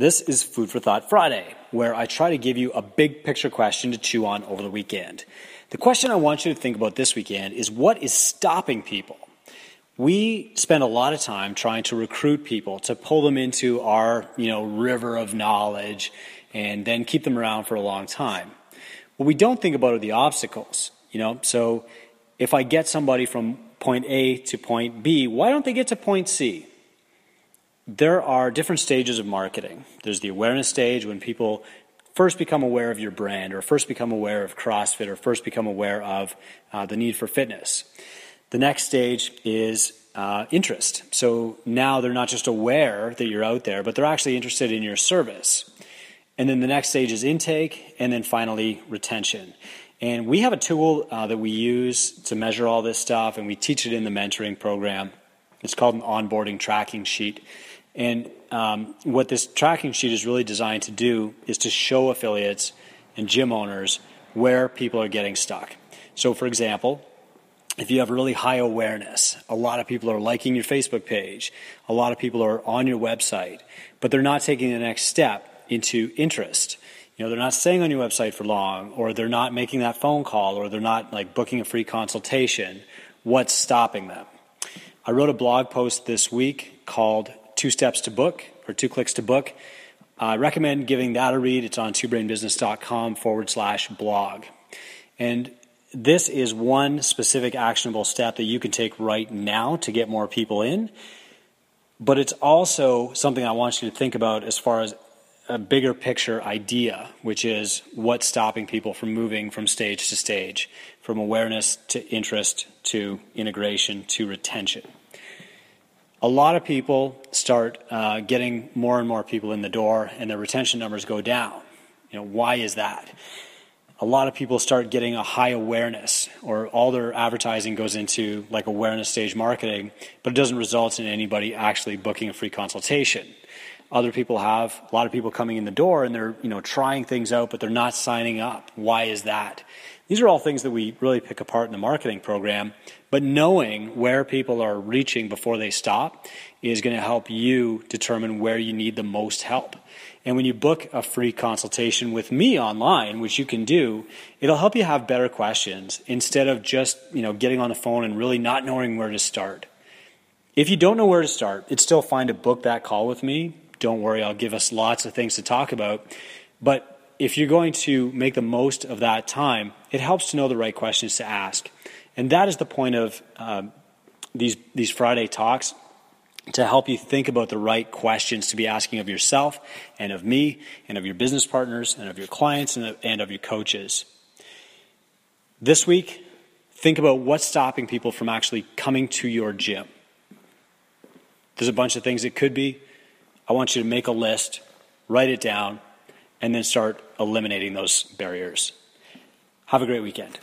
This is Food for Thought Friday, where I try to give you a big picture question to chew on over the weekend. The question I want you to think about this weekend is what is stopping people? We spend a lot of time trying to recruit people to pull them into our, you know, river of knowledge and then keep them around for a long time. What we don't think about are the obstacles, you know? So if I get somebody from point A to point B, why don't they get to point C? There are different stages of marketing. There's the awareness stage when people first become aware of your brand, or first become aware of CrossFit, or first become aware of uh, the need for fitness. The next stage is uh, interest. So now they're not just aware that you're out there, but they're actually interested in your service. And then the next stage is intake, and then finally retention. And we have a tool uh, that we use to measure all this stuff, and we teach it in the mentoring program. It's called an onboarding tracking sheet. And um, what this tracking sheet is really designed to do is to show affiliates and gym owners where people are getting stuck. So, for example, if you have really high awareness, a lot of people are liking your Facebook page, a lot of people are on your website, but they're not taking the next step into interest. You know, they're not staying on your website for long, or they're not making that phone call, or they're not like booking a free consultation. What's stopping them? I wrote a blog post this week called Two Steps to Book or Two Clicks to Book. I recommend giving that a read. It's on twobrainbusiness.com forward slash blog. And this is one specific actionable step that you can take right now to get more people in. But it's also something I want you to think about as far as a bigger picture idea, which is what's stopping people from moving from stage to stage, from awareness to interest to integration to retention a lot of people start uh, getting more and more people in the door and their retention numbers go down. You know, why is that? A lot of people start getting a high awareness, or all their advertising goes into like awareness stage marketing, but it doesn't result in anybody actually booking a free consultation. Other people have a lot of people coming in the door and they're you know trying things out, but they're not signing up. Why is that? These are all things that we really pick apart in the marketing program, but knowing where people are reaching before they stop is going to help you determine where you need the most help. And when you book a free consultation with me online, which you can do, it'll help you have better questions instead of just, you know, getting on the phone and really not knowing where to start. If you don't know where to start, it's still fine to book that call with me. Don't worry, I'll give us lots of things to talk about. But if you're going to make the most of that time, it helps to know the right questions to ask. And that is the point of um, these, these Friday talks to help you think about the right questions to be asking of yourself and of me and of your business partners and of your clients and of, and of your coaches. This week, think about what's stopping people from actually coming to your gym. There's a bunch of things it could be. I want you to make a list, write it down, and then start eliminating those barriers. Have a great weekend.